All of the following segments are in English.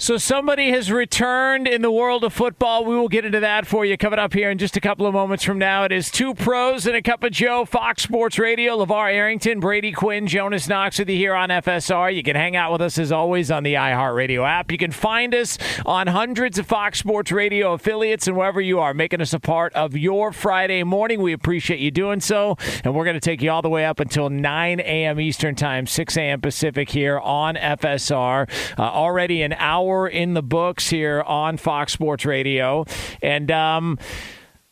So somebody has returned in the world of football. We will get into that for you coming up here in just a couple of moments from now. It is two pros and a cup of Joe, Fox Sports Radio, LaVar Arrington, Brady Quinn, Jonas Knox with you here on FSR. You can hang out with us as always on the iHeartRadio app. You can find us on hundreds of Fox Sports Radio affiliates and wherever you are, making us a part of your Friday morning. We appreciate you doing so. And we're going to take you all the way up until 9 a.m. Eastern Time, 6 a.m. Pacific here on FSR. Uh, already an hour hour in the books here on Fox Sports Radio. And um,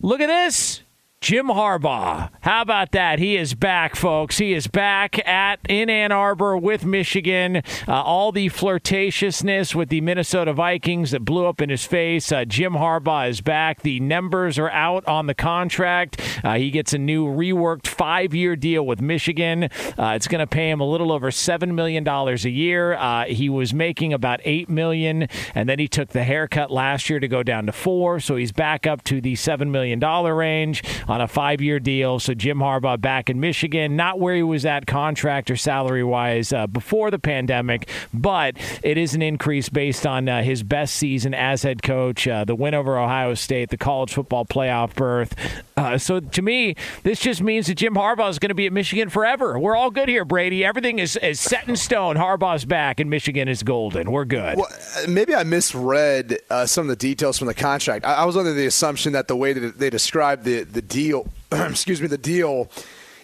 look at this. Jim Harbaugh. How about that? He is back, folks. He is back at in Ann Arbor with Michigan. Uh, all the flirtatiousness with the Minnesota Vikings that blew up in his face. Uh, Jim Harbaugh is back. The numbers are out on the contract. Uh, he gets a new reworked five-year deal with Michigan. Uh, it's going to pay him a little over seven million dollars a year. Uh, he was making about eight million, and then he took the haircut last year to go down to four. So he's back up to the seven million dollar range on a five year deal. So Jim Harbaugh back in Michigan, not where he was at contract or salary wise uh, before the pandemic, but it is an increase based on uh, his best season as head coach, uh, the win over Ohio State, the college football playoff berth. Uh, so to me, this just means that Jim Harbaugh is going to be at Michigan forever. We're all good here, Brady. Everything is, is set in stone. Harbaugh's back, and Michigan is golden. We're good. Well, maybe I misread uh, some of the details from the contract. I, I was under the assumption that the way that they described the the deal, excuse me, the deal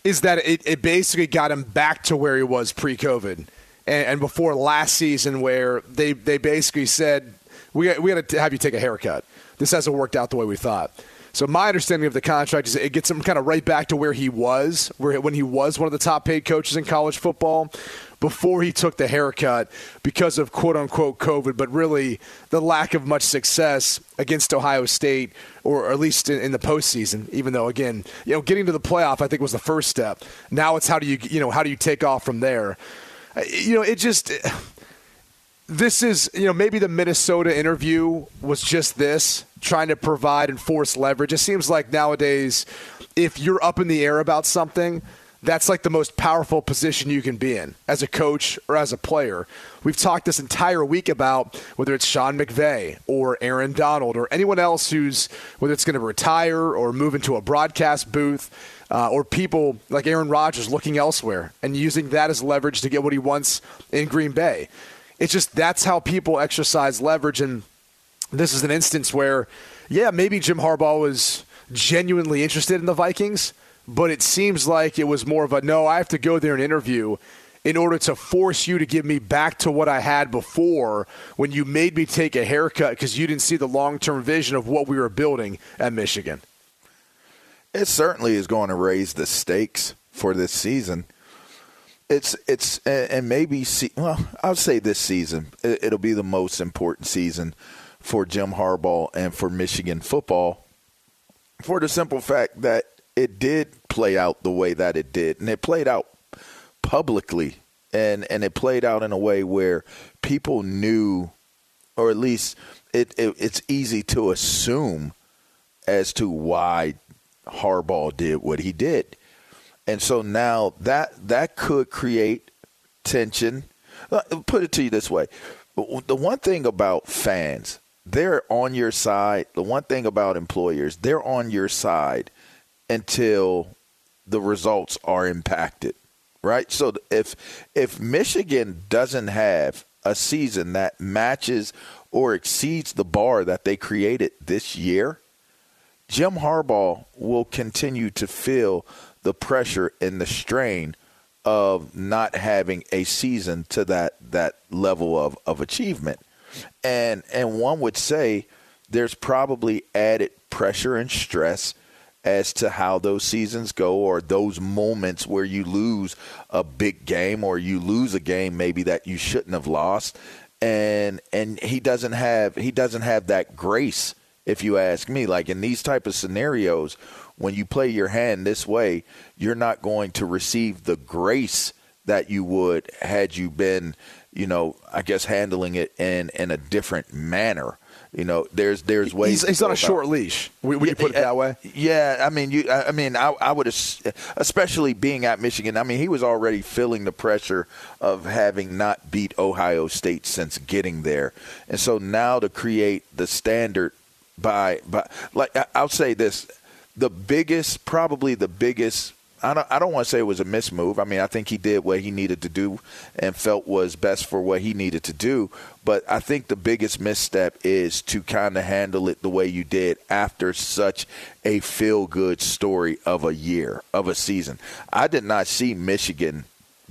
is that it, it basically got him back to where he was pre-COVID and, and before last season, where they they basically said we we got to have you take a haircut. This hasn't worked out the way we thought. So my understanding of the contract is it gets him kind of right back to where he was, where when he was one of the top paid coaches in college football before he took the haircut because of quote unquote COVID, but really the lack of much success against Ohio State, or at least in, in, the postseason. Even though, again, you know, getting to the playoff, I think was the first step. Now it's how do you, you know, how do you take off from there? You know, it just. This is, you know, maybe the Minnesota interview was just this, trying to provide and force leverage. It seems like nowadays, if you're up in the air about something, that's like the most powerful position you can be in as a coach or as a player. We've talked this entire week about whether it's Sean McVay or Aaron Donald or anyone else who's whether it's going to retire or move into a broadcast booth. Uh, or people like Aaron Rodgers looking elsewhere and using that as leverage to get what he wants in Green Bay. It's just that's how people exercise leverage. And this is an instance where, yeah, maybe Jim Harbaugh was genuinely interested in the Vikings, but it seems like it was more of a no, I have to go there and interview in order to force you to give me back to what I had before when you made me take a haircut because you didn't see the long term vision of what we were building at Michigan. It certainly is going to raise the stakes for this season. It's it's and maybe well, I'll say this season it'll be the most important season for Jim Harbaugh and for Michigan football for the simple fact that it did play out the way that it did, and it played out publicly, and and it played out in a way where people knew, or at least it, it it's easy to assume as to why Harbaugh did what he did, and so now that that could create tension. Uh, put it to you this way: the one thing about fans, they're on your side. The one thing about employers, they're on your side until the results are impacted, right? So if if Michigan doesn't have a season that matches or exceeds the bar that they created this year, Jim Harbaugh will continue to feel the pressure and the strain of not having a season to that that level of, of achievement. And and one would say there's probably added pressure and stress as to how those seasons go or those moments where you lose a big game or you lose a game maybe that you shouldn't have lost. And and he doesn't have he doesn't have that grace if you ask me. Like in these type of scenarios when you play your hand this way you're not going to receive the grace that you would had you been you know i guess handling it in in a different manner you know, there's there's ways. He's, he's on a short leash. Would, you put it that way? Yeah, I mean, you. I mean, I, I would, especially being at Michigan. I mean, he was already feeling the pressure of having not beat Ohio State since getting there, and so now to create the standard by by like I'll say this, the biggest, probably the biggest I don't, I don't want to say it was a mismove. I mean, I think he did what he needed to do and felt was best for what he needed to do. But I think the biggest misstep is to kind of handle it the way you did after such a feel good story of a year, of a season. I did not see Michigan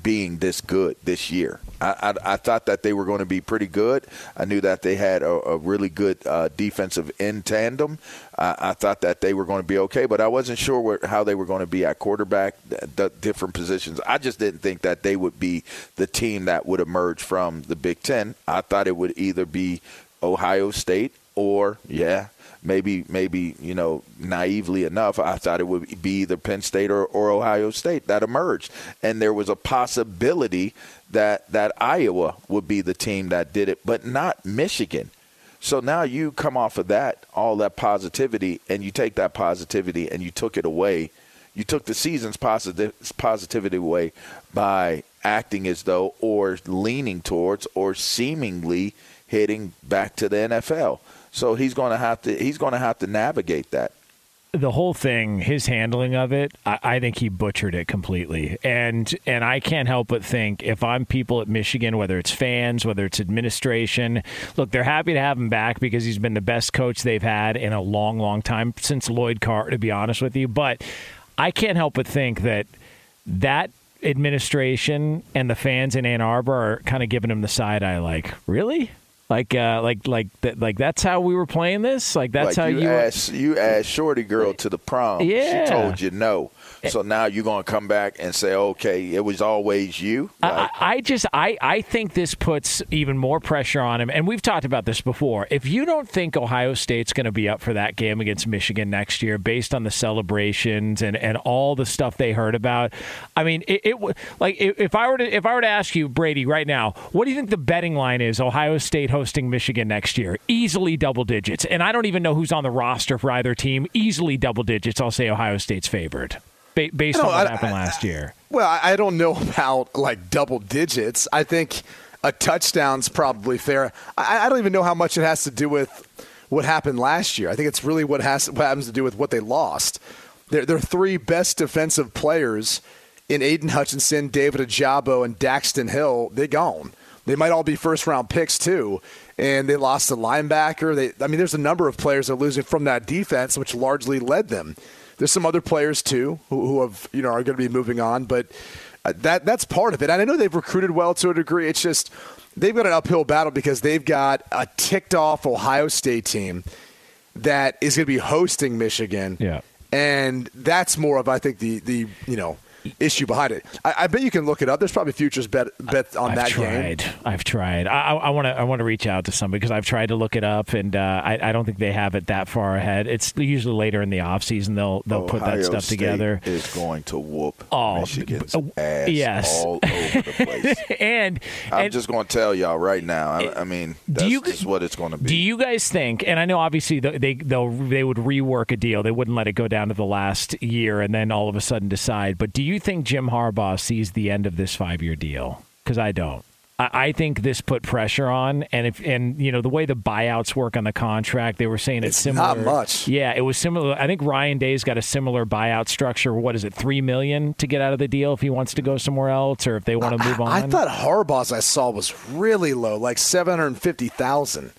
being this good this year. I, I, I, thought that they were going to be pretty good. I knew that they had a, a really good uh, defensive in tandem. I, I, thought that they were going to be okay, but I wasn't sure where, how they were going to be at quarterback, the, the different positions. I just didn't think that they would be the team that would emerge from the Big Ten. I thought it would either be Ohio State or, yeah, maybe maybe you know naively enough i thought it would be either penn state or, or ohio state that emerged. And there was a possibility that that iowa would be the team that did it but not michigan. So now you come off of that all that positivity and you take that positivity and you took it away. You took the season's positive positivity away by acting as though or leaning towards or seemingly hitting back to the NFL. So he's going to have to he's going to have to navigate that the whole thing, his handling of it, I, I, think he butchered it completely. And and I can't help but think if I'm people at Michigan, whether it's fans, whether it's administration, look, they're happy to have him back because he's been the best coach they've had in a long, long time since Lloyd Carr, to be honest with you. But I can't help but think that that administration and the fans in Ann Arbor are kind of giving him the side eye, like, really? Like, uh, like, like, th- like that's how we were playing this. Like, that's like how you, you asked. You asked Shorty girl to the prom. Yeah, she told you no. So now you're going to come back and say, okay, it was always you? Like, I, I, just, I, I think this puts even more pressure on him. And we've talked about this before. If you don't think Ohio State's going to be up for that game against Michigan next year based on the celebrations and, and all the stuff they heard about, I mean, it, it like if I were to if I were to ask you, Brady, right now, what do you think the betting line is Ohio State hosting Michigan next year? Easily double digits. And I don't even know who's on the roster for either team. Easily double digits. I'll say Ohio State's favored based on what I, happened I, last year? Well, I don't know about like double digits. I think a touchdown's probably fair. I, I, don't even know how much it has to do with what happened last year. I think it's really what has what happens to do with what they lost. Their their three best defensive players in Aidan Hutchinson, David Ojabo, and Daxton Hill—they're gone. They might all be first round picks too. And they lost a linebacker. They, I mean, there's a number of players that are losing from that defense, which largely led them. There's some other players too who, who have you know are going to be moving on, but uh, that that's part of it. And I know they've recruited well to a degree. It's just they've got an uphill battle because they've got a ticked off Ohio State team that is going to be hosting Michigan. Yeah. And that's more of I think the the you know issue behind it. I, I, bet you can look it up. There's probably futures bet bet on I've that tried. game. I've tried. I want to I want to reach out to somebody because I've tried to look it up, and uh, I, I don't think they have it that far ahead. It's usually later in the off season they'll they'll Ohio put that stuff State together. Is going to whoop oh, Michigan's uh, ass yes. all over the place. and I'm and, just going to tell y'all right now. I, I mean, that's you, just what it's going to be. Do you guys think? And I know obviously they they'll they would rework a deal. They wouldn't let it go down to the last year and then all of a sudden decide. But do you think Jim Harbaugh sees the end of this five year deal because I don't. I think this put pressure on, and if and you know the way the buyouts work on the contract, they were saying it's, it's similar. Not much. Yeah, it was similar. I think Ryan Day's got a similar buyout structure. What is it, three million to get out of the deal if he wants to go somewhere else, or if they want to move on? I thought Harbaugh's I saw was really low, like seven hundred fifty thousand.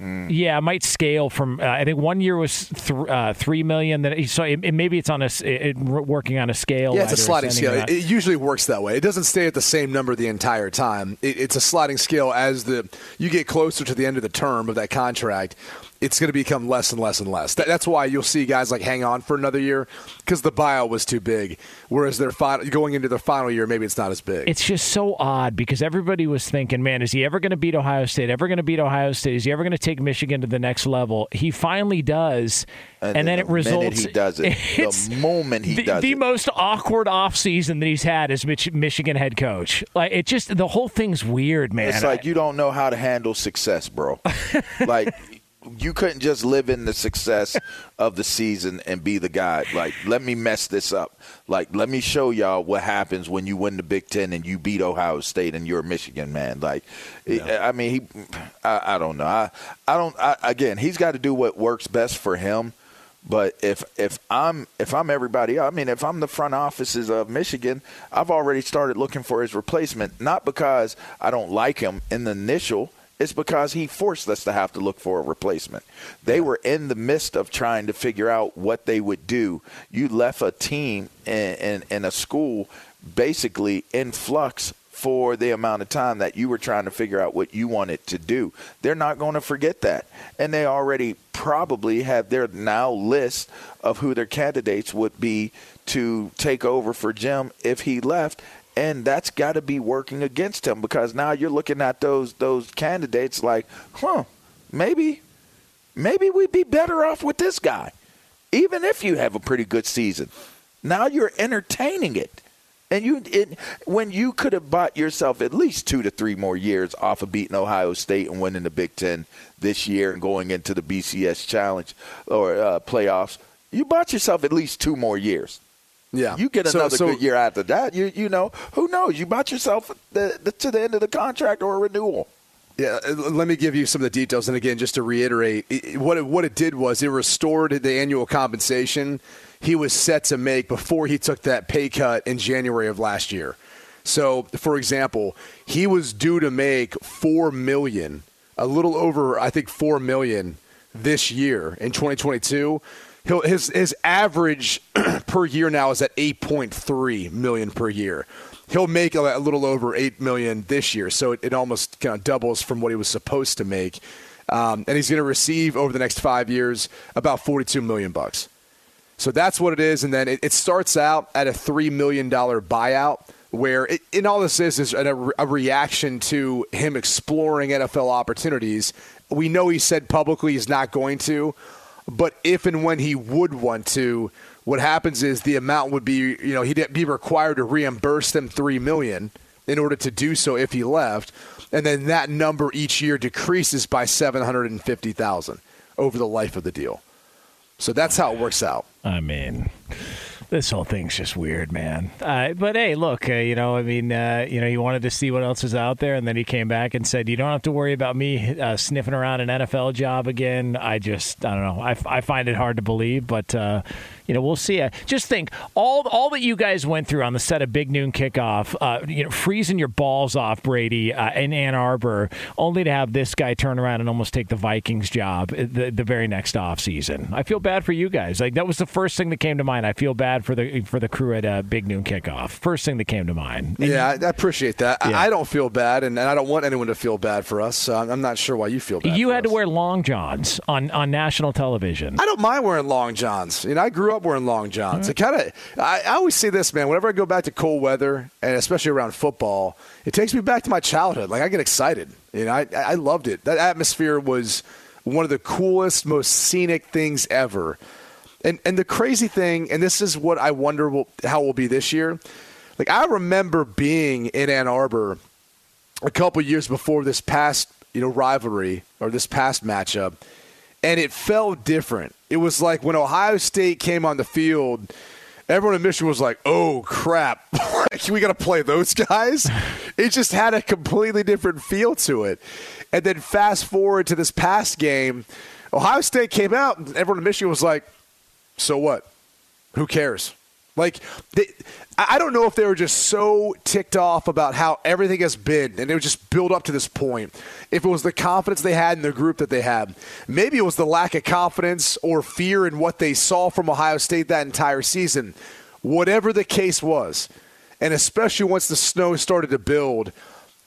Mm. Yeah, it might scale from. Uh, I think one year was th- uh, three million. That so it, it, maybe it's on a it, working on a scale. Yeah, it's a sliding scale. It, it, usually works that way. It doesn't stay at the same number the entire time. it's a sliding scale as the you get closer to the end of the term of that contract. It's going to become less and less and less. That, that's why you'll see guys like hang on for another year because the buyout was too big. Whereas they're final, going into their final year, maybe it's not as big. It's just so odd because everybody was thinking, man, is he ever going to beat Ohio State? Ever going to beat Ohio State? Is he ever going to take Michigan to the next level? He finally does. And, and then the it results. He does it. The moment he the, does the it. most awkward offseason that he's had as Mich- Michigan head coach. Like it just the whole thing's weird, man. It's like you don't know how to handle success, bro. like you couldn't just live in the success of the season and be the guy. Like, let me mess this up. Like, let me show y'all what happens when you win the Big Ten and you beat Ohio State and you're a Michigan man. Like, yeah. I mean, he, I, I, don't know. I, I don't. I, again, he's got to do what works best for him. But if if I'm if I'm everybody, I mean, if I'm the front offices of Michigan, I've already started looking for his replacement. Not because I don't like him in the initial it's because he forced us to have to look for a replacement. They were in the midst of trying to figure out what they would do. You left a team and, in, in a school basically in flux for the amount of time that you were trying to figure out what you wanted to do. They're not going to forget that. And they already probably have their now list of who their candidates would be to take over for Jim if he left and that's got to be working against him because now you're looking at those those candidates like, huh, maybe maybe we'd be better off with this guy, even if you have a pretty good season. Now you're entertaining it. And you, it, when you could have bought yourself at least two to three more years off of beating Ohio State and winning the Big Ten this year and going into the BCS Challenge or uh, playoffs, you bought yourself at least two more years. Yeah, you get another so, so, good year after that. You you know who knows? You bought yourself the, the, to the end of the contract or a renewal. Yeah, uh, let me give you some of the details. And again, just to reiterate, it, what it, what it did was it restored the annual compensation he was set to make before he took that pay cut in January of last year. So, for example, he was due to make four million, a little over, I think, four million this year in 2022 he'll, his his average per year now is at 8.3 million per year. He'll make a, little over 8 million this year, so it, it almost kind of doubles from what he was supposed to make. Um, and he's going to receive over the next five years about 42 million bucks. So that's what it is, and then it, it starts out at a three million dollar buyout where it, in all this is is a, a, reaction to him exploring NFL opportunities. We know he said publicly he's not going to, but if and when he would want to, what happens is the amount would be, you know, he'd be required to reimburse them three million in order to do so if he left, and then that number each year decreases by seven hundred and fifty thousand over the life of the deal. So that's how it works out. I mean, this whole thing's just weird, man. Uh, but hey, look, uh, you know, I mean, uh, you know, he wanted to see what else is out there, and then he came back and said, "You don't have to worry about me uh, sniffing around an NFL job again." I just, I don't know. I, I find it hard to believe, but uh, you know, we'll see. Just think all all that you guys went through on the set of Big Noon Kickoff, uh, you know, freezing your balls off, Brady, uh, in Ann Arbor, only to have this guy turn around and almost take the Vikings job the, the very next offseason. I feel bad for you guys. Like that was the first thing that came to mind. I feel bad for the for the crew at uh, Big Noon Kickoff. First thing that came to mind. And yeah, I, appreciate that. Yeah. I, I, don't feel bad, and, and, I don't want anyone to feel bad for us. So I'm not sure why you feel bad. You had us. to wear long johns on on national television. I don't mind wearing long johns. You know, I grew up wearing long johns. It kind of. I, I always say this, man. Whenever I go back to cold weather, and especially around football, it takes me back to my childhood. Like I get excited. You know, I I loved it. That atmosphere was one of the coolest, most scenic things ever. And and the crazy thing, and this is what I wonder will, how it will be this year. Like I remember being in Ann Arbor a couple years before this past you know rivalry or this past matchup, and it felt different. It was like when Ohio State came on the field, everyone in Michigan was like, "Oh crap, we got to play those guys." It just had a completely different feel to it. And then fast forward to this past game, Ohio State came out, and everyone in Michigan was like, "So what? Who cares?" Like, they, I don't know if they were just so ticked off about how everything has been, and it would just build up to this point. If it was the confidence they had in the group that they had, maybe it was the lack of confidence or fear in what they saw from Ohio State that entire season. Whatever the case was, and especially once the snow started to build,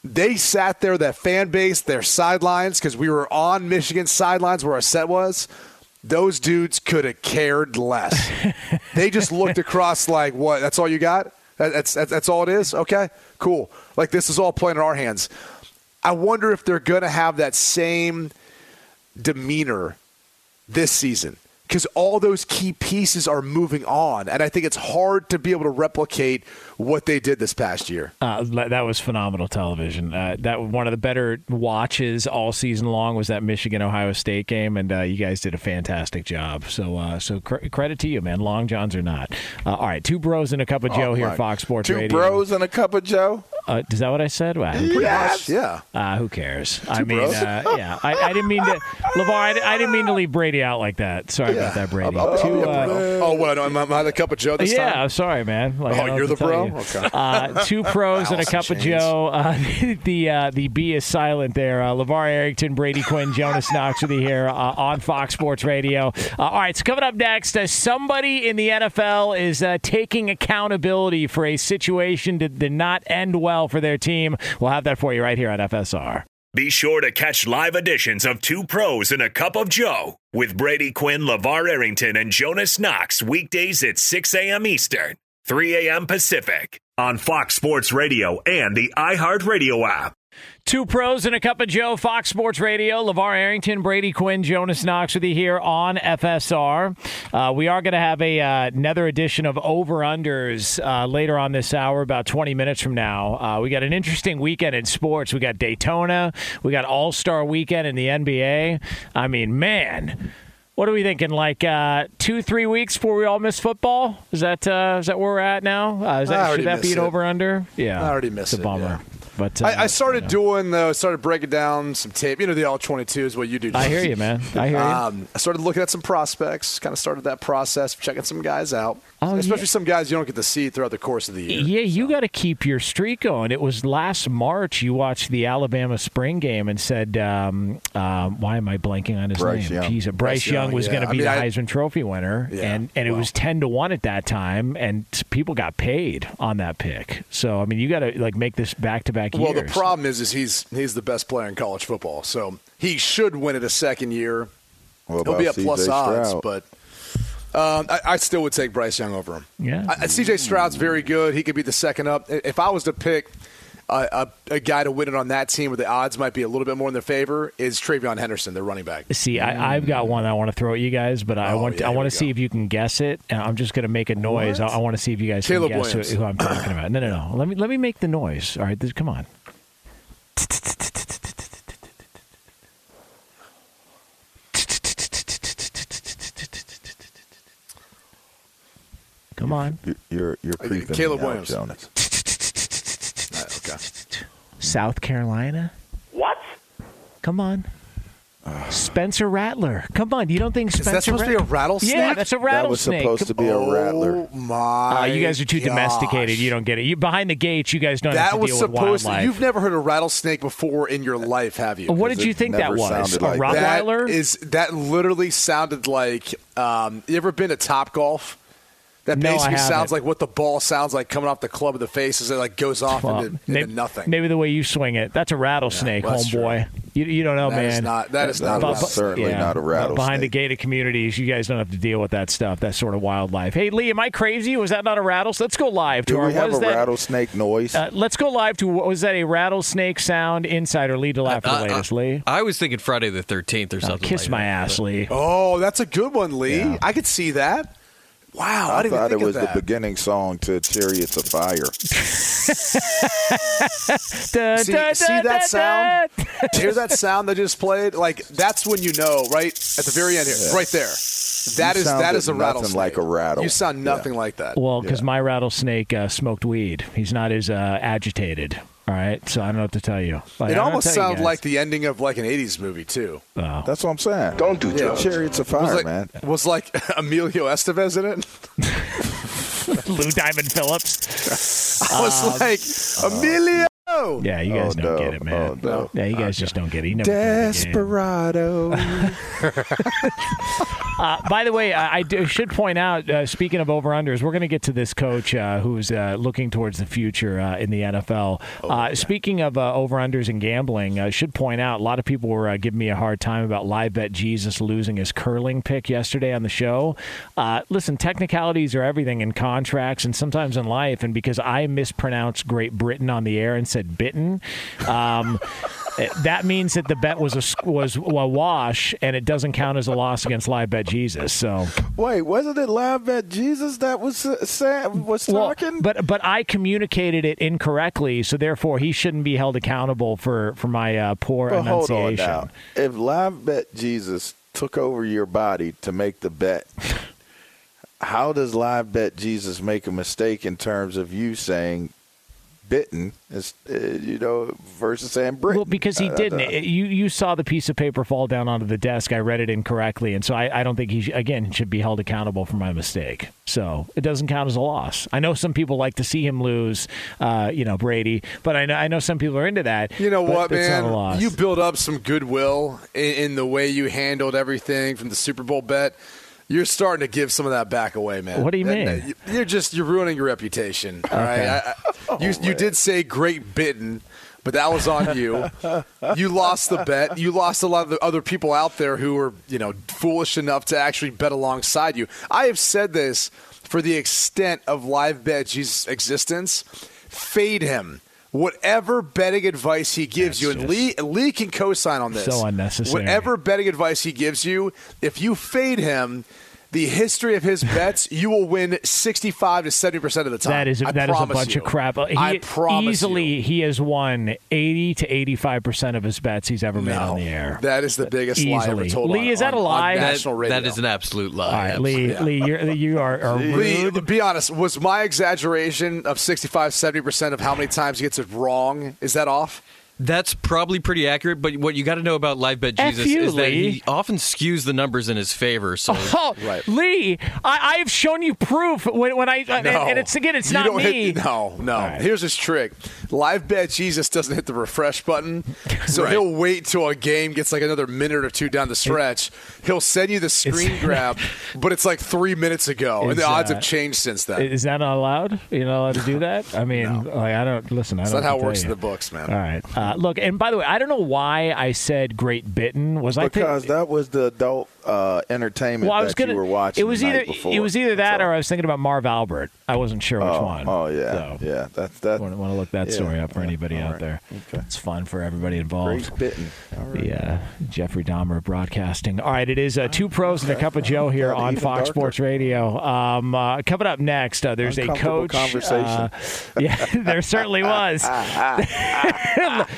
they sat there, that fan base, their sidelines, because we were on Michigan sidelines where our set was. Those dudes could have cared less. they just looked across like, "What? That's all you got? That's, that's that's all it is? Okay, cool. Like this is all playing in our hands." I wonder if they're going to have that same demeanor this season because all those key pieces are moving on, and I think it's hard to be able to replicate what they did this past year. Uh, that was phenomenal television. Uh, that one of the better watches all season long was that Michigan Ohio State game, and uh, you guys did a fantastic job. So, uh, so cr- credit to you, man. Long johns or not. Uh, all right, two bros and a cup of Joe Oh, here Fox Sports Two Radio. bros and a cup of Joe. Uh, is that what I said? Who Yes. Yeah. Uh, who cares? I mean, uh, yeah, I, I didn't mean to, LaVar. I, I didn't mean to leave Brady out like that. Sorry about that, Brady. I'll- I'll Two. Oh, what? Am I, the cup of Joe this yeah, time? I'm sorry, man. Like, Oh, you're the bro? You. Okay. Uh, two pros and a cup in of. Joe. Uh, the uh, the B is silent there. Uh, LaVar Arrington, Brady Quinn, Jonas Knox with you here uh, on Fox Sports Radio. Uh, all right, so coming up next, uh, somebody in the NFL is uh, taking accountability for a situation that did not end well for their team. We'll have that for you right here on FSR. Be sure to catch live editions of Two Pros and a Cup of Joe with Brady Quinn, LaVar Arrington, and Jonas Knox weekdays at 6 a.m. Eastern, 3 a.m. Pacific on Fox Sports Radio and the iHeartRadio app. Two pros and a cup of Joe, Fox Sports Radio. LaVar Arrington, Brady Quinn, Jonas Knox with you here on FSR. Uh, we are going to have a, uh, another edition of Over Unders uh, later on this hour, about 20 minutes from now. Uh, we got an interesting weekend in sports. We got Daytona, we got All Star weekend in the NBA. I mean, man. What are we thinking? Like uh, two, three weeks before we all miss football? Is that uh, is that where we're at now? Uh, is that, should that be an it. over under? Yeah, I already miss it's a it, bummer. yeah. But uh, I, I started yeah. doing though. Started breaking down some tape. You know, the all twenty-two is what you do. I hear you, man. I hear you. Um, I started looking at some prospects. Kind of started that process, checking some guys out. Oh, especially yeah. some guys you don't get to see throughout the course of the year. Yeah, you got to keep your streak going. It was last March you watched the Alabama spring game and said, um, um, "Why am I blanking on his Bryce name?" Young. Jeez, Bryce, Bryce Young Young, was yeah. going to I be mean, the I- Heisman Trophy winner, Yeah, and and it well. was ten to one at that time, and people got paid on that pick. So I mean, you got to like make this back to back years. Well, the problem is, is he's he's the best player in college football, so he should win it a second year. What He'll be about at plus CJ odds, Stroud? but um, I, I still would take Bryce Young over him. Yeah. I, C.J. Stroud's very good. He could be the second up. If I was to pick a, a, a guy to win it on that team, where the odds might be a little bit more in their favor, is TreVeyon Henderson, their running back. See, I, I've got one I want to throw at you guys, but I Oh, want yeah, I want to see go. if you can guess it, and I'm just going to make a noise. I? I want to see if you guys Caleb can guess who, who I'm talking about. No, no, no. Let me let me make the noise. All right, this, come on. Come on. You're you're, you're Uh, creeping Caleb me out, Williams. Jonas. okay. South Carolina. What? Come on. Spencer Rattler. Come on. You don't think Spencer? Is that supposed to be a rattlesnake? Yeah, that's a rattlesnake. That was rattlesnake. supposed to be a rattler. Oh my! Uh, you guys are too gosh. domesticated. You don't get it. You behind the gates. You guys don't have That to was deal with supposed. to, you've never heard a rattlesnake before in your life, have you? what did you think that was? sounded A like that. Rottweiler? That is that literally sounded like. Um, you ever been to Top Golf? That No, I basically sounds haven't. like what the ball sounds like coming off the club of the face as it like goes off Well, into, into maybe, nothing. Maybe the way you swing it. That's a rattlesnake, Yeah, well, homeboy. You, you don't know, That man. is not- that is Uh, not a bu- bu- rattlesnake. Certainly not a rattlesnake. Behind the gated communities, you guys don't have to deal with that stuff, that sort of wildlife. Hey, Lee, am I crazy? Was that not a rattlesnake? Let's go live to Do our. we have what a that? rattlesnake noise? Uh, let's go live to was that a rattlesnake sound insider Lee to laugh at the I- I- latest Lee. I was thinking Friday the 13th or Oh, something. kiss like my that, ass, but- Lee. oh, that's a good one, Lee. Yeah. I could see that. Wow, I, I didn't thought even it was of the beginning song to Chariots of Fire. Da, See, da, see da, that da, sound? da. Hear that sound that just played? Like that's when you know, right at the very end here, right there. That You is that sounded is a nothing rattlesnake. like a rattle. You sound Yeah. nothing like that. Well, because my rattlesnake uh, smoked weed. He's not as uh, agitated. All right, so I don't know what to tell you. Like, it almost tell you sounded like the ending of like an '80s movie too. Oh. That's what I'm saying. Don't do Yeah. drugs. Chariots of It was Fire, like, man. Was like Emilio Estevez in it. Lou Diamond Phillips. I was Um, like Emilio. Oh, Yeah, you guys Oh, don't no. get it, man. Oh, no. Yeah, you guys just don't get it. You never. Desperado. Uh, by the way, I, I do- should point out, uh, speaking of over unders, we're going to get to this coach uh, who's uh, looking towards the future uh, in the NFL. uh, Speaking of uh, over unders and gambling, I should point out a lot of people were uh, giving me a hard time about live bet Jesus losing his curling pick yesterday on the show. Uh, listen, technicalities are everything in contracts and sometimes in life, and because I mispronounced Great Britain on the air and said bitten. Um, That means that the bet was a was a wash, and it doesn't count as a loss against live bet Jesus. So, Wait, wasn't it live bet Jesus that was uh, Sam was Well, talking? but but I communicated it incorrectly, so therefore he shouldn't be held accountable for for my uh, poor But hold on enunciation. now. If live bet Jesus took over your body to make the bet, how does live bet Jesus make a mistake in terms of you saying bitten, is, uh, you know, versus saying Britain? Well, because he Uh, didn't. uh, You you saw the piece of paper fall down onto the desk. I read it incorrectly, and so I, I don't think he sh- again should be held accountable for my mistake. So it doesn't count as a loss. I know some people like to see him lose, uh, you know, Brady, but I know I know some people are into that. You know what, man? Not a loss. You build up some goodwill in, in the way you handled everything from the Super Bowl bet. You're starting to give some of that back away, man. What do you And, mean? uh, You're just you're ruining your reputation. All right. I, I, you you did say great bitten, but that was on you. you lost the bet. You lost a lot of the other people out there who were you know foolish enough to actually bet alongside you. I have said this for the extent of live bet Jesus' existence. Fade him. Whatever betting advice he gives That's you, and Lee, Lee can co-sign on this. so unnecessary. Whatever betting advice he gives you, if you fade him, the history of his bets, you will win sixty-five to seventy percent of the time. That is I that is a bunch you. of crap. He, I promise easily you. he has won eighty to eighty five percent of his bets he's ever made No, on the air. That is the biggest lie ever told. Lee, on- is that on- a lie? That- That is an absolute lie. All right, Lee, Lee, you're, you are, are Lee, rude. be honest. Was my exaggeration of 65, 70 percent of how many times he gets it wrong? Is that off? That's probably pretty accurate, but what you got to know about Live Bet Jesus you, is that Lee. he often skews the numbers in his favor. So Oh, Right. Lee, I, I've shown you proof when, when I and, and it's again, it's You not don't me. Hit, no, no. right. Here's his trick. Live bet Jesus doesn't hit the refresh button, so Right. he'll wait till a game gets like another minute or two down the stretch. He'll send you the screen grab, but it's like three minutes ago, and the odds uh, have changed since then. Is that not allowed? You're not allowed to do that. I mean, like, I don't listen. I It's don't not how it works tell in the books, man. All right. Uh, Uh, look, and by the way, I don't know why I said Great Britain. Was I because that was the adult uh, entertainment well, I was that gonna. you were watching. it was the either before. it was either that all. or I was thinking about Marv Albert. I wasn't sure which oh, one. Oh yeah, So, yeah. That's that. Want, want to look that yeah, story up for yeah, anybody out right, there. okay. It's fun for everybody involved. Great bitten. All right. The uh, Jeffrey Dahmer broadcasting. All right, it is uh, two pros and a cup of Joe here on Fox darker. Sports Radio. Um, uh, coming up next, uh, there's a coach. conversation. uh, yeah, there certainly was. how about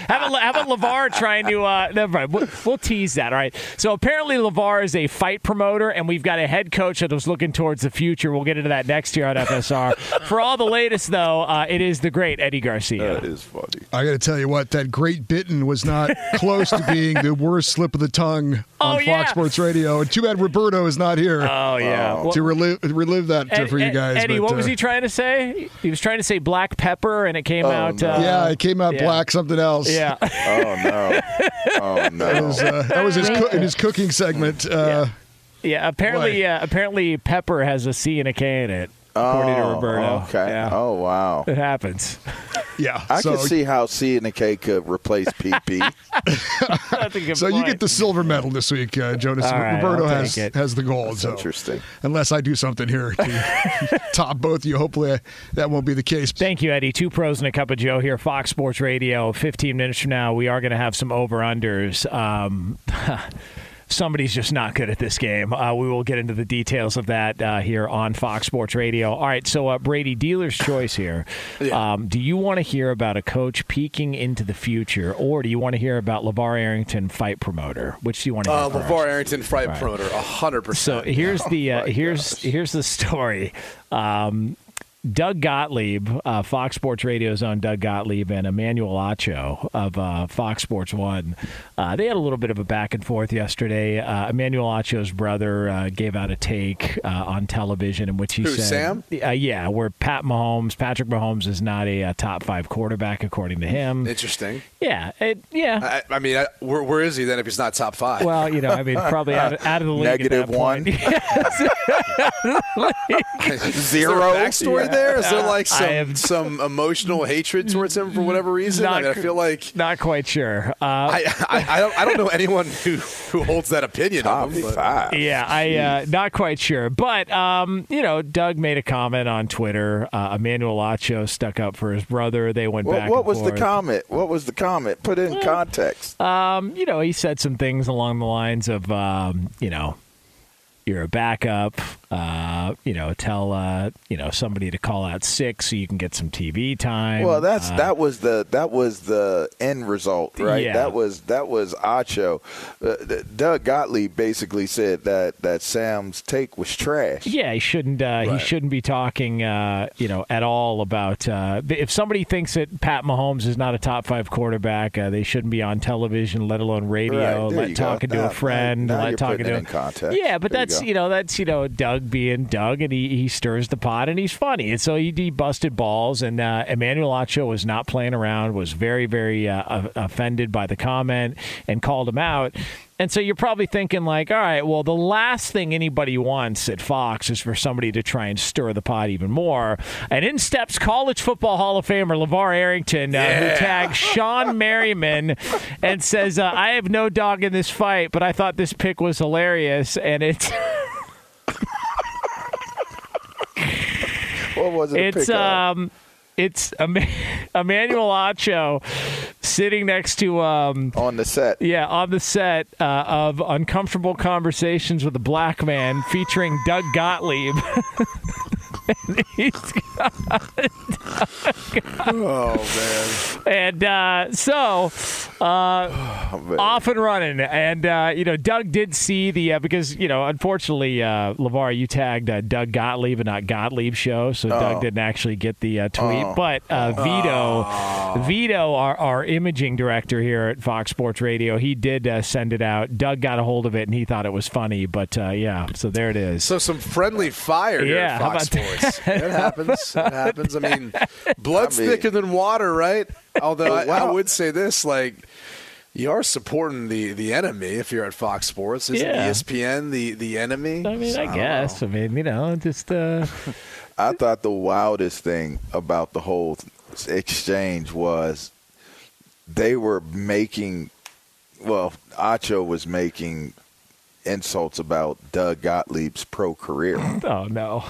how about LaVar trying to? Uh, never mind. We'll, we'll tease that. All right. So apparently LaVar is a fight promoter, and we've got a head coach that was looking towards the future. We'll get into that next year on FSR. For all the latest, though, uh, it is the great Eddie Garcia. That is funny. I got to tell you what, that great bitten was not close to being the worst slip of the tongue on Oh, Fox yeah. Sports Radio. And too bad Roberto is not here Oh yeah. Well- to relive relive that uh, Ed- for you guys. Eddie, but, what was uh, he trying to say? He was trying to say black pepper, and it came out. no. Uh, yeah, it came out yeah. black something else. Yeah. Oh no. Oh It no. was, uh, that was his coo- in his cooking segment. Uh, yeah. Apparently, uh, apparently, pepper has a C and a K in it. According to Oh, Roberto. Okay. Yeah. Oh wow. It happens. yeah. I so, can see how C and a K could replace PP. That's a good So you get the silver medal this week, uh, Jonas. All right, Roberto I'll has take it. has the gold. so Interesting. unless I do something here to top both of you, hopefully I, that won't be the case. Thank you, Eddie. Two pros and a cup of Joe here, Fox Sports Radio. 15 minutes from now, we are going to have some over unders. Um, somebody's just not good at this game. Uh, we will get into the details of that uh, here on Fox Sports Radio. All right, so uh, Brady, dealer's choice here. Yeah. Um, do you want to hear about a coach peeking into the future, or do you want to hear about LaVar Arrington, fight promoter? Which do you want to hear? Uh, first? LaVar Arrington, fight promoter, hundred percent. So here's the uh, my here's here's the story. Um, Doug Gottlieb, uh, Fox Sports Radio's own Doug Gottlieb, and Emmanuel Acho of uh, Fox Sports One. Uh, they had a little bit of a back and forth yesterday. Uh, Emmanuel Acho's brother uh, gave out a take uh, on television in which he Who, said, Sam? Uh, yeah, where Pat Mahomes, Patrick Mahomes, is not a, uh top five quarterback according to him. Interesting. yeah, it, yeah. I, I mean, I, where, where is he then if he's not top five? well, you know, I mean, probably out of, out of the league. at Negative one. Is there Zero. a backstory there? Is there like some have- some emotional hatred towards him for whatever reason? I, Not mean, I feel like Not quite sure. Uh, I, I, I don't I don't know anyone who, who holds that opinion Top of him. but- five. Yeah, I uh, not quite sure, but um, you know, Doug made a comment on Twitter. Uh, Emmanuel Acho stuck up for his brother. They went What, back. what and was the comment? What was the comment? Put it in context. Um, you know, he said some things along the lines of, um, you know, you're a backup. Uh, you know, tell uh, you know somebody to call out sick so you can get some TV time. Well, that's Uh, that was the that was the end result, right? Yeah. That was that was Acho. Uh, Doug Gottlieb basically said that that Sam's take was trash. Yeah, he shouldn't. Uh, He shouldn't be talking, uh, you know, at all about. Uh, if somebody thinks that Pat Mahomes is not a top five quarterback, uh, they shouldn't be on television, let alone radio. Right, let you go. talking to Now- a friend, now let talking to in context. Yeah, but There that's go. you know that's you know Doug being Doug, and he, he stirs the pot, and he's funny, and so he, he busted balls, and uh, Emmanuel Acho was not playing around, was very very uh, offended by the comment, and called him out. And so you're probably thinking like, all right, well, the last thing anybody wants at Fox is for somebody to try and stir the pot even more. And in steps College Football Hall of Famer LaVar Arrington, uh, who tags Sean Merriman and says, uh, "I have no dog in this fight, but I thought this pick was hilarious." And it's What was it? it's um it's Emmanuel Acho sitting next to um on the set. yeah, on the set uh, of Uncomfortable Conversations with a Black Man featuring Doug Gottlieb. He's- Oh man. and uh, so uh, Oh, off and running. And, uh, you know, Doug did see the, uh, because, you know, unfortunately, uh, LaVar, you tagged uh, Doug Gottlieb and not Gottlieb show. So Doug didn't actually get the uh, tweet. Oh. But uh, Vito, Vito, our, our imaging director here at Fox Sports Radio, he did uh, send it out. Doug got a hold of it and he thought it was funny. But uh, yeah, so there it is. So some friendly fire here Yeah, at how Fox about Sports. It happens. It happens. I mean, blood's I mean- thicker than water, right? Although I, I would say this, like, you are supporting the, the enemy if you're at Fox Sports. Isn't Yeah. ESPN the, the enemy? I mean, So I don't guess. know. I mean, you know, just. Uh, I thought the wildest thing about the whole exchange was they were making, well, Acho was making insults about Doug Gottlieb's pro career. oh, no.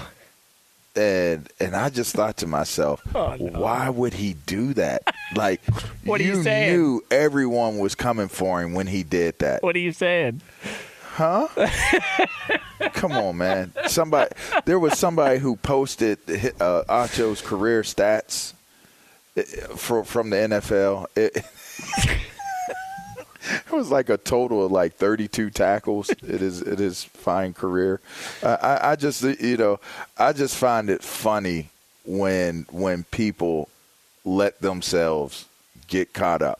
And and I just thought to myself, Oh, no. why would he do that? Like, What are you you saying? knew everyone was coming for him when he did that. What are you saying? Huh? Come on, man. Somebody, there was somebody who posted uh, Acho's career stats uh, from from the NFL. It, it was like a total of like 32 tackles. It is it is fine career. Uh, I, I just you know I just find it funny when when people let themselves get caught up.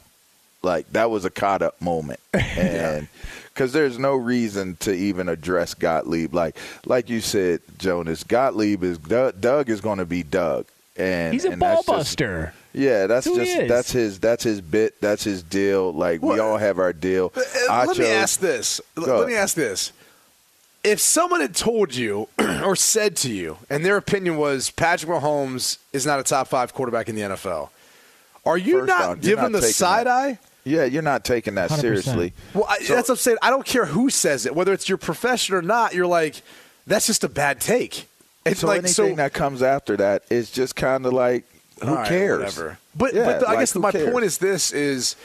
Like that was a caught up moment, and because there's no reason to even address Gottlieb. Like like you said, Jonas, Gottlieb is Doug, Doug is going to be Doug, and He's a and ball that's just- buster. Yeah, that's Who just that's his that's his bit. That's his deal. Like we all have our deal. Uh, Let me ask this. L- Let me ask this. If someone had told you or said to you, and their opinion was Patrick Mahomes is not a top five quarterback in the NFL, are you First not giving the side that. eye? Yeah, you're not taking that 100%. seriously. Well, I, So- that's what I'm saying. I don't care who says it, whether it's your profession or not. You're like, that's just a bad take. It's So like anything so. that comes after that is just kind of like who right, cares? Whatever. But Yeah, but the, I guess my cares? point is this: is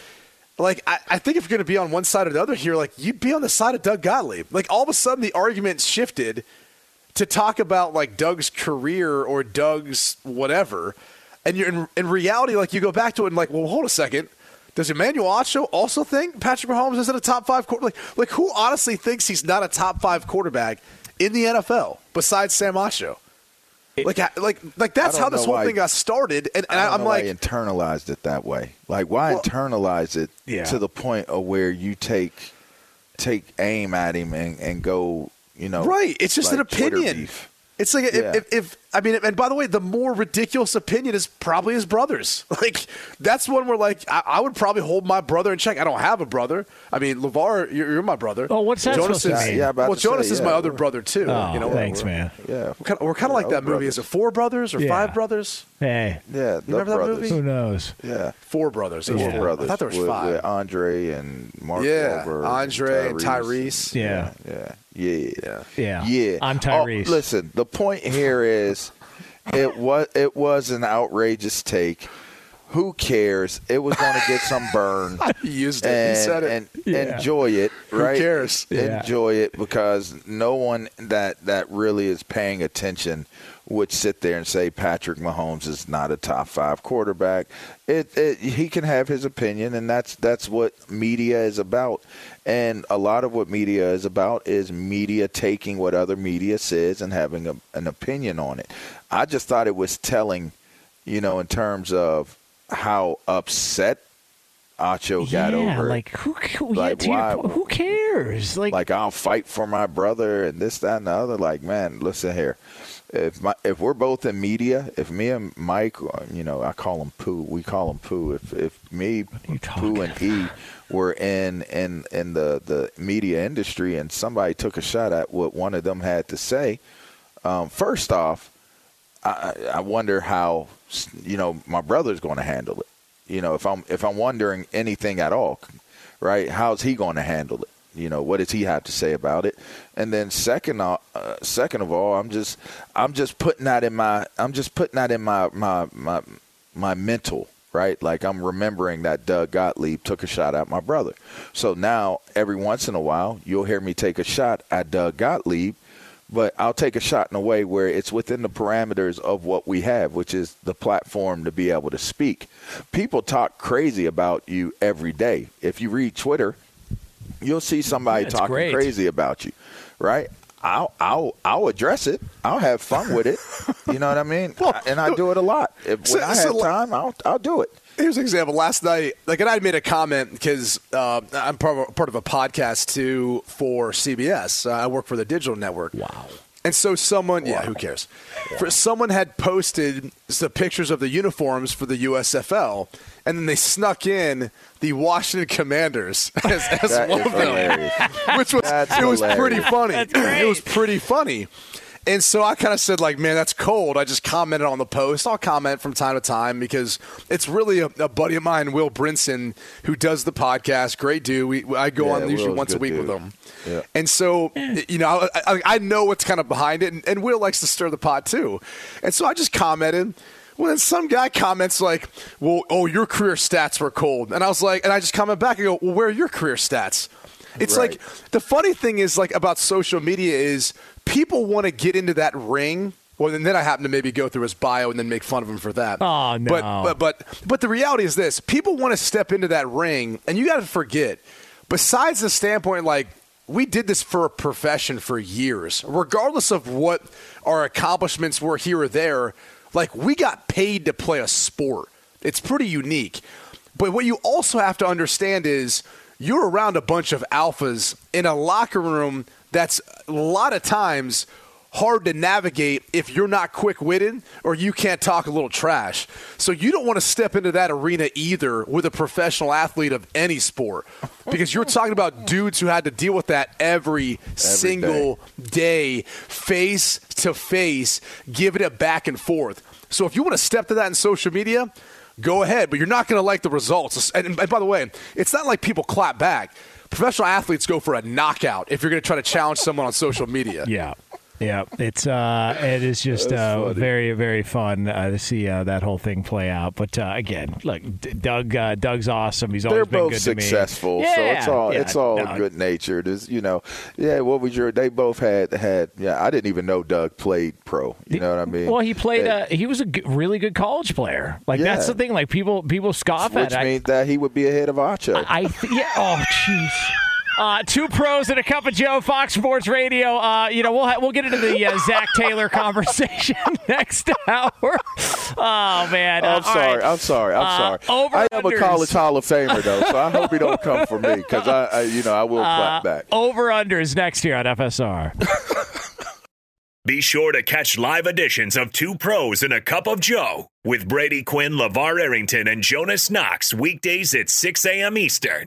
like I, I think if you're going to be on one side or the other here, like you'd be on the side of Doug Gottlieb. Like all of a sudden the argument shifted to talk about like Doug's career or Doug's whatever, and you're in, in reality like you go back to it and like, well, hold a second. Does Emmanuel Acho also think Patrick Mahomes isn't a top five quarterback? Like, like who honestly thinks he's not a top five quarterback in the NFL besides Sam Like, like, like that's how this whole thing got started. And, and I know like, internalized it that way. Like, why Well- internalize it Yeah. to the point of where you take take aim at him and, and go, you know, Right. It's just like an opinion. beef. It's like if, Yeah. if, if I mean, and by the way, the more ridiculous opinion is probably his brother's. Like that's one where like I, I would probably hold my brother in check. I don't have a brother. I mean, LaVar, you're, you're my brother. Oh, what's that Jonas supposed to mean? Yeah, about well, to say, Jonas is my other brother too. Oh, you know, thanks, we're, man. Yeah, We're kind of, we're kind of like We're that movie. Is it Four Brothers or Yeah. Five Brothers? Hey, yeah. the remember that brothers. movie? who knows? Yeah, Four Brothers. Four Yeah. brothers. I thought there was with, five. With Andre and Mark. Yeah, Wahlberg Andre and Tyrese. Yeah. Yeah, yeah, Yeah. Yeah. yeah. I'm Oh, Tyrese. listen, the point here is, it was it was an outrageous take. Who cares? It was going to get some burn. He used it. and, he said it. and Yeah. enjoy it. Who Right? cares? Yeah. Enjoy it because no one that that really is paying attention would sit there and say Patrick Mahomes is not a top five quarterback. It, it he can have his opinion, and that's that's what media is about. And a lot of what media is about is media taking what other media says and having a, an opinion on it. I just thought it was telling, you know, in terms of how upset Acho got over it. like who? who Like, yeah, why- point, who cares? Like, like I'll fight for my brother and this, that, and the other. Like, man, listen here. If my if we're both in media, if me and Mike, uh, you know, I call him Pooh. We call him Pooh. If if me, Pooh, and he were in in in the the media industry, and somebody took a shot at what one of them had to say, um, first off, I, I wonder how you know my brother's going to handle it. You know, if I'm if I'm wondering anything at all, right? How's he going to handle it? You know, what does he have to say about it? And then second, uh, second of all, I'm just I'm just putting that in my I'm just putting that in my my my my mental right? Like I'm remembering that Doug Gottlieb took a shot at my brother. So now every once in a while, you'll hear me take a shot at Doug Gottlieb, but I'll take a shot in a way where it's within the parameters of what we have, which is the platform to be able to speak. People talk crazy about you every day. If you read Twitter, you'll see somebody That's talking great. crazy about you, right? I'll I'll I'll address it. I'll have fun with it. You know what I mean? Well, and I do it a lot. If, So- when I so have time, I'll I'll do it. Here's an example. Last night, like, and I made a comment because uh, I'm part of, a, part of a podcast too for CBS. Uh, I work for the digital network. wow. And so someone, yeah, who cares? For someone had posted the pictures of the uniforms for the USFL, and then they snuck in the Washington Commanders as, as one of them, which was That's it was pretty funny. That's great. It was pretty funny. And so I kind of said, like, man, that's cold. I just commented on the post. I'll comment from time to time because it's really a, a buddy of mine, Will Brinson, who does the podcast. Great dude. We, I go Yeah, on usually Will's once a week dude. with him. Yeah. And so, you know, I, I, I know what's kind of behind it, and, and Will likes to stir the pot too. And so I just commented. Well, then some guy comments like, "Well, oh, your career stats were cold," and I was like, and I just comment back and go, "Well, where are your career stats?" It's Right. like the funny thing is like about social media is people want to get into that ring. Well, and then I happen to maybe go through his bio and then make fun of him for that. Oh, no. But but but but the reality is this: people want to step into that ring, and you got to forget. Besides the standpoint, like we did this for a profession for years, regardless of what our accomplishments were here or there. Like we got paid to play a sport. It's pretty unique. But what you also have to understand is you're around a bunch of alphas in a locker room that's a lot of times hard to navigate if you're not quick-witted or you can't talk a little trash. So you don't want to step into that arena either with a professional athlete of any sport because you're talking about dudes who had to deal with that every, single day, face to face, giving it a back and forth. So if you want to step to that in social media, go ahead, but you're not going to like the results. And, and by the way, it's not like people clap back. Professional athletes go for a knockout if you're going to try to challenge someone on social media. Yeah. Yeah, it's uh, it is just uh, very, very fun uh, to see uh, that whole thing play out. But uh, again, look, Doug, uh, Doug's awesome. He's They're been both good successful, to me. so it's all yeah, it's all no, good natured. Is you know, yeah. What was your? They both had had. Yeah, I didn't even know Doug played pro. You know what I mean? Well, he played. Yeah. Uh, he was a g- really good college player. Like that's the thing. Like people, people scoff which at. it. means that he would be ahead of Acho. I, I th- yeah. Oh, jeez. Uh, two pros and a cup of Joe, Fox Sports Radio. Uh, you know, we'll ha- we'll get into the uh, Zac Taylor conversation next hour. Oh man, I'm Uh, sorry. right. I'm sorry. I'm Uh, sorry. over I am a unders. college Hall of Famer though, so I hope he don't come for me because I, I, you know, I will clap back. Over unders next year on FSR. Be sure to catch live editions of Two Pros and a Cup of Joe with Brady Quinn, LaVar Arrington, and Jonas Knox weekdays at 6 a.m. Eastern,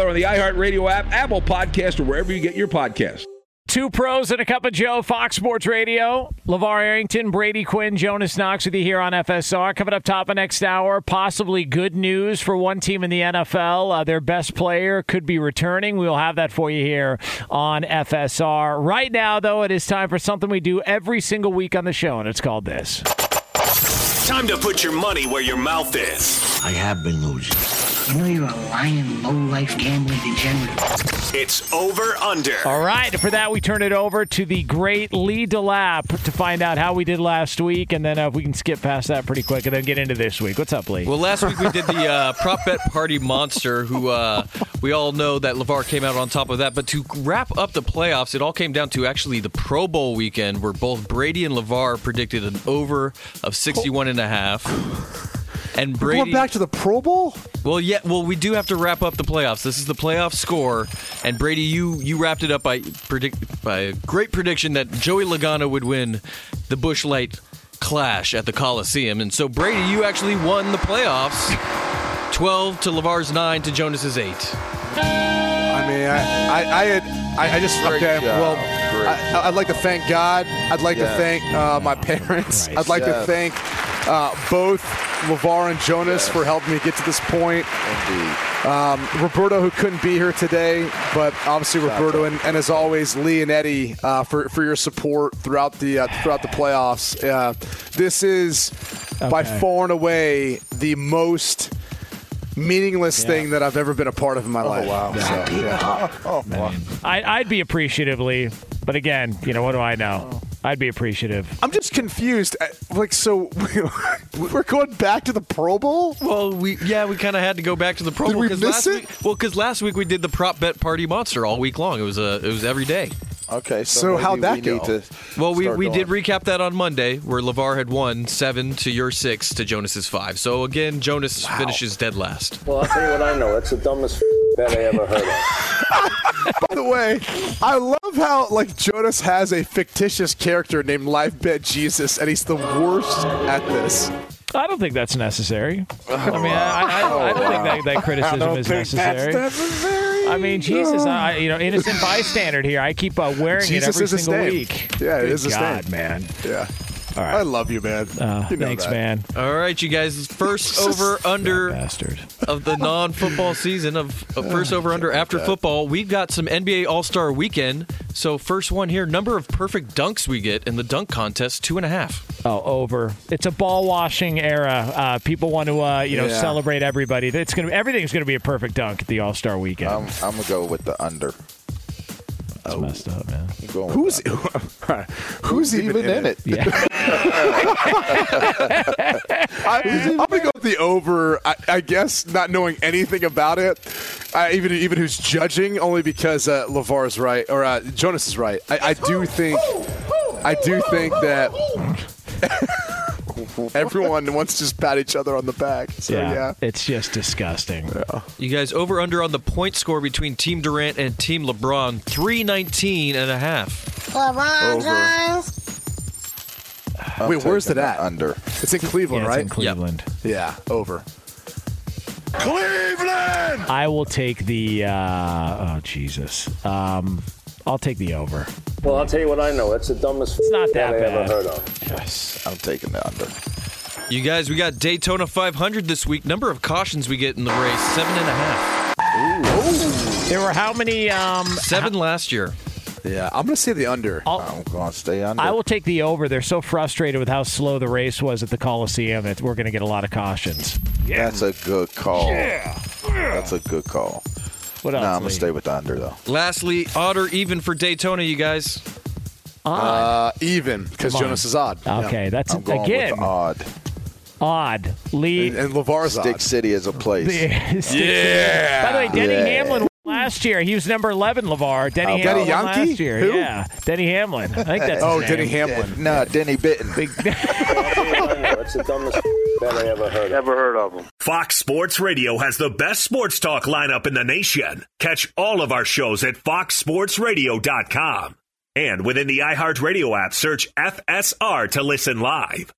on the iHeartRadio app, Apple Podcast, or wherever you get your podcasts. Two pros and a cup of Joe, Fox Sports Radio. LaVar Arrington, Brady Quinn, Jonas Knox with you here on FSR. Coming up top of next hour, possibly good news for one team in the NFL. Uh, their best player could be returning. We'll have that for you here on FSR. Right now, though, it is time for something we do every single week on the show, and it's called this. Time to put your money where your mouth is. I have been losing. You know you're a lying, low-life gambling degenerate. It's over under. All right, for that, we turn it over to the great Lee DeLapp to find out how we did last week, and then uh, if we can skip past that pretty quick and then get into this week. What's up, Lee? Well, last week we did the uh, prop bet party monster, who uh, we all know that LaVar came out on top of that. But to wrap up the playoffs, it all came down to actually the Pro Bowl weekend, where both Brady and LaVar predicted an over of 61 and a half. And We're going back to the Pro Bowl? Well, yeah. Well, we do have to wrap up the playoffs. This is the playoff score, and Brady, you you wrapped it up by predict by a great prediction that Joey Logano would win the Busch Light Clash at the Coliseum, and so Brady, you actually won the playoffs. Twelve to LaVar's nine to Jonas's eight. I mean, I, I, I had, I, I just, Great okay, job. well, I, I'd like to thank God. I'd like Yes. to thank uh, my parents. Right. I'd like to thank uh, both LaVar and Jonas for helping me get to this point. Indeed. Um, Roberto, who couldn't be here today, but obviously Roberto, and, and as always, Lee and Eddie uh, for for your support throughout the uh, throughout the playoffs. Uh, this is by far and away the most meaningless thing that I've ever been a part of in my life. wow. So, yeah. Oh, wow. I, I'd be appreciative, Lee, but again, you know, what do I know? I'd be appreciative. I'm just confused. Uh, Like, so we're going back to the Pro Bowl? Well, we yeah, we kind of had to go back to the Pro Did Bowl we because miss last it? week. Well, because last week we did the prop bet party monster all week long. It was a it was every day. Okay. So, So how'd that we go? To Well, we, we going. did recap that on Monday, where LaVar had won seven to your six to Jonas's five. So again, Jonas finishes dead last. Well, I'll tell you what I know. It's the dumbest bet I ever heard of. By the way, I love how like Jonas has a fictitious character named Live Bet Jesus, and he's the worst at this. I don't think that's necessary. I mean, I, I, I don't think that, that criticism is necessary. I mean, Jesus, I, you know, innocent bystander here. I keep uh, wearing Jesus it every is single name. week. Yeah, it Good is his God, name. man. Yeah. All right. I love you, man. Uh, You know thanks, that. man. All right, you guys. First over under Bastard. of the non-football season of, of first over under after football. We've got some NBA All Star Weekend. So first one here, number of perfect dunks we get in the dunk contest, two and a half. Oh, over. It's a ball washing era. Uh, people want to, uh, you know, Yeah. celebrate everybody. It's gonna. Everything's gonna be a perfect dunk at the All Star Weekend. I'm, I'm gonna go with the under. That's messed up, man. I'm Who's who's, even, in, it? Yeah. I, I'm gonna go with the over. I, I guess not knowing anything about it, uh, even even who's judging, only because uh, LaVar is right or uh, Jonas is right. I, I do think, I do think that everyone wants to just pat each other on the back. So yeah. yeah, It's just disgusting. You guys over under on the point score between Team Durant and Team LeBron, 319 and a half. over. I'm Wait, where's taking it at? Under. it's in Cleveland, Yeah, it's right? in Cleveland. Yeah, over. Cleveland. I will take the. Uh, oh Jesus. Um, I'll take the over. Well, I'll tell you what I know. It's the dumbest It's not bet that I ever heard of. Yes, I'm taking the under. You guys, we got Daytona 500 this week. Number of cautions we get in the race, seven and a half. Ooh. There were how many? Um, Seven last year. Yeah, I'm going to say the under. I'm going to stay under. I will take the over. They're so frustrated with how slow the race was at the Coliseum that we're going to get a lot of cautions. Yeah. That's a good call. Yeah. That's a good call. What No, else? I'm gonna Lee? stay with the under though. Lastly, odd or even for Daytona, you guys. Uh, even because Jonas is odd. Okay, that's I'm going again with the odd. odd. Lee. And, and LaVar's Stick odd. City is a place. yeah. By the way, Denny Yeah. Hamlin last year. He was number eleven. LaVar. Denny Oh, Hamlin Denny last year. Who? Yeah, Denny Hamlin. I think that's. Oh, his Denny name. Hamlin. No, Denny Bitten. Big. That's the dumbest bet I ever heard. Ever heard of him? Fox Sports Radio has the best sports talk lineup in the nation. Catch all of our shows at foxsportsradio.com. And within the iHeartRadio app, search FSR to listen live.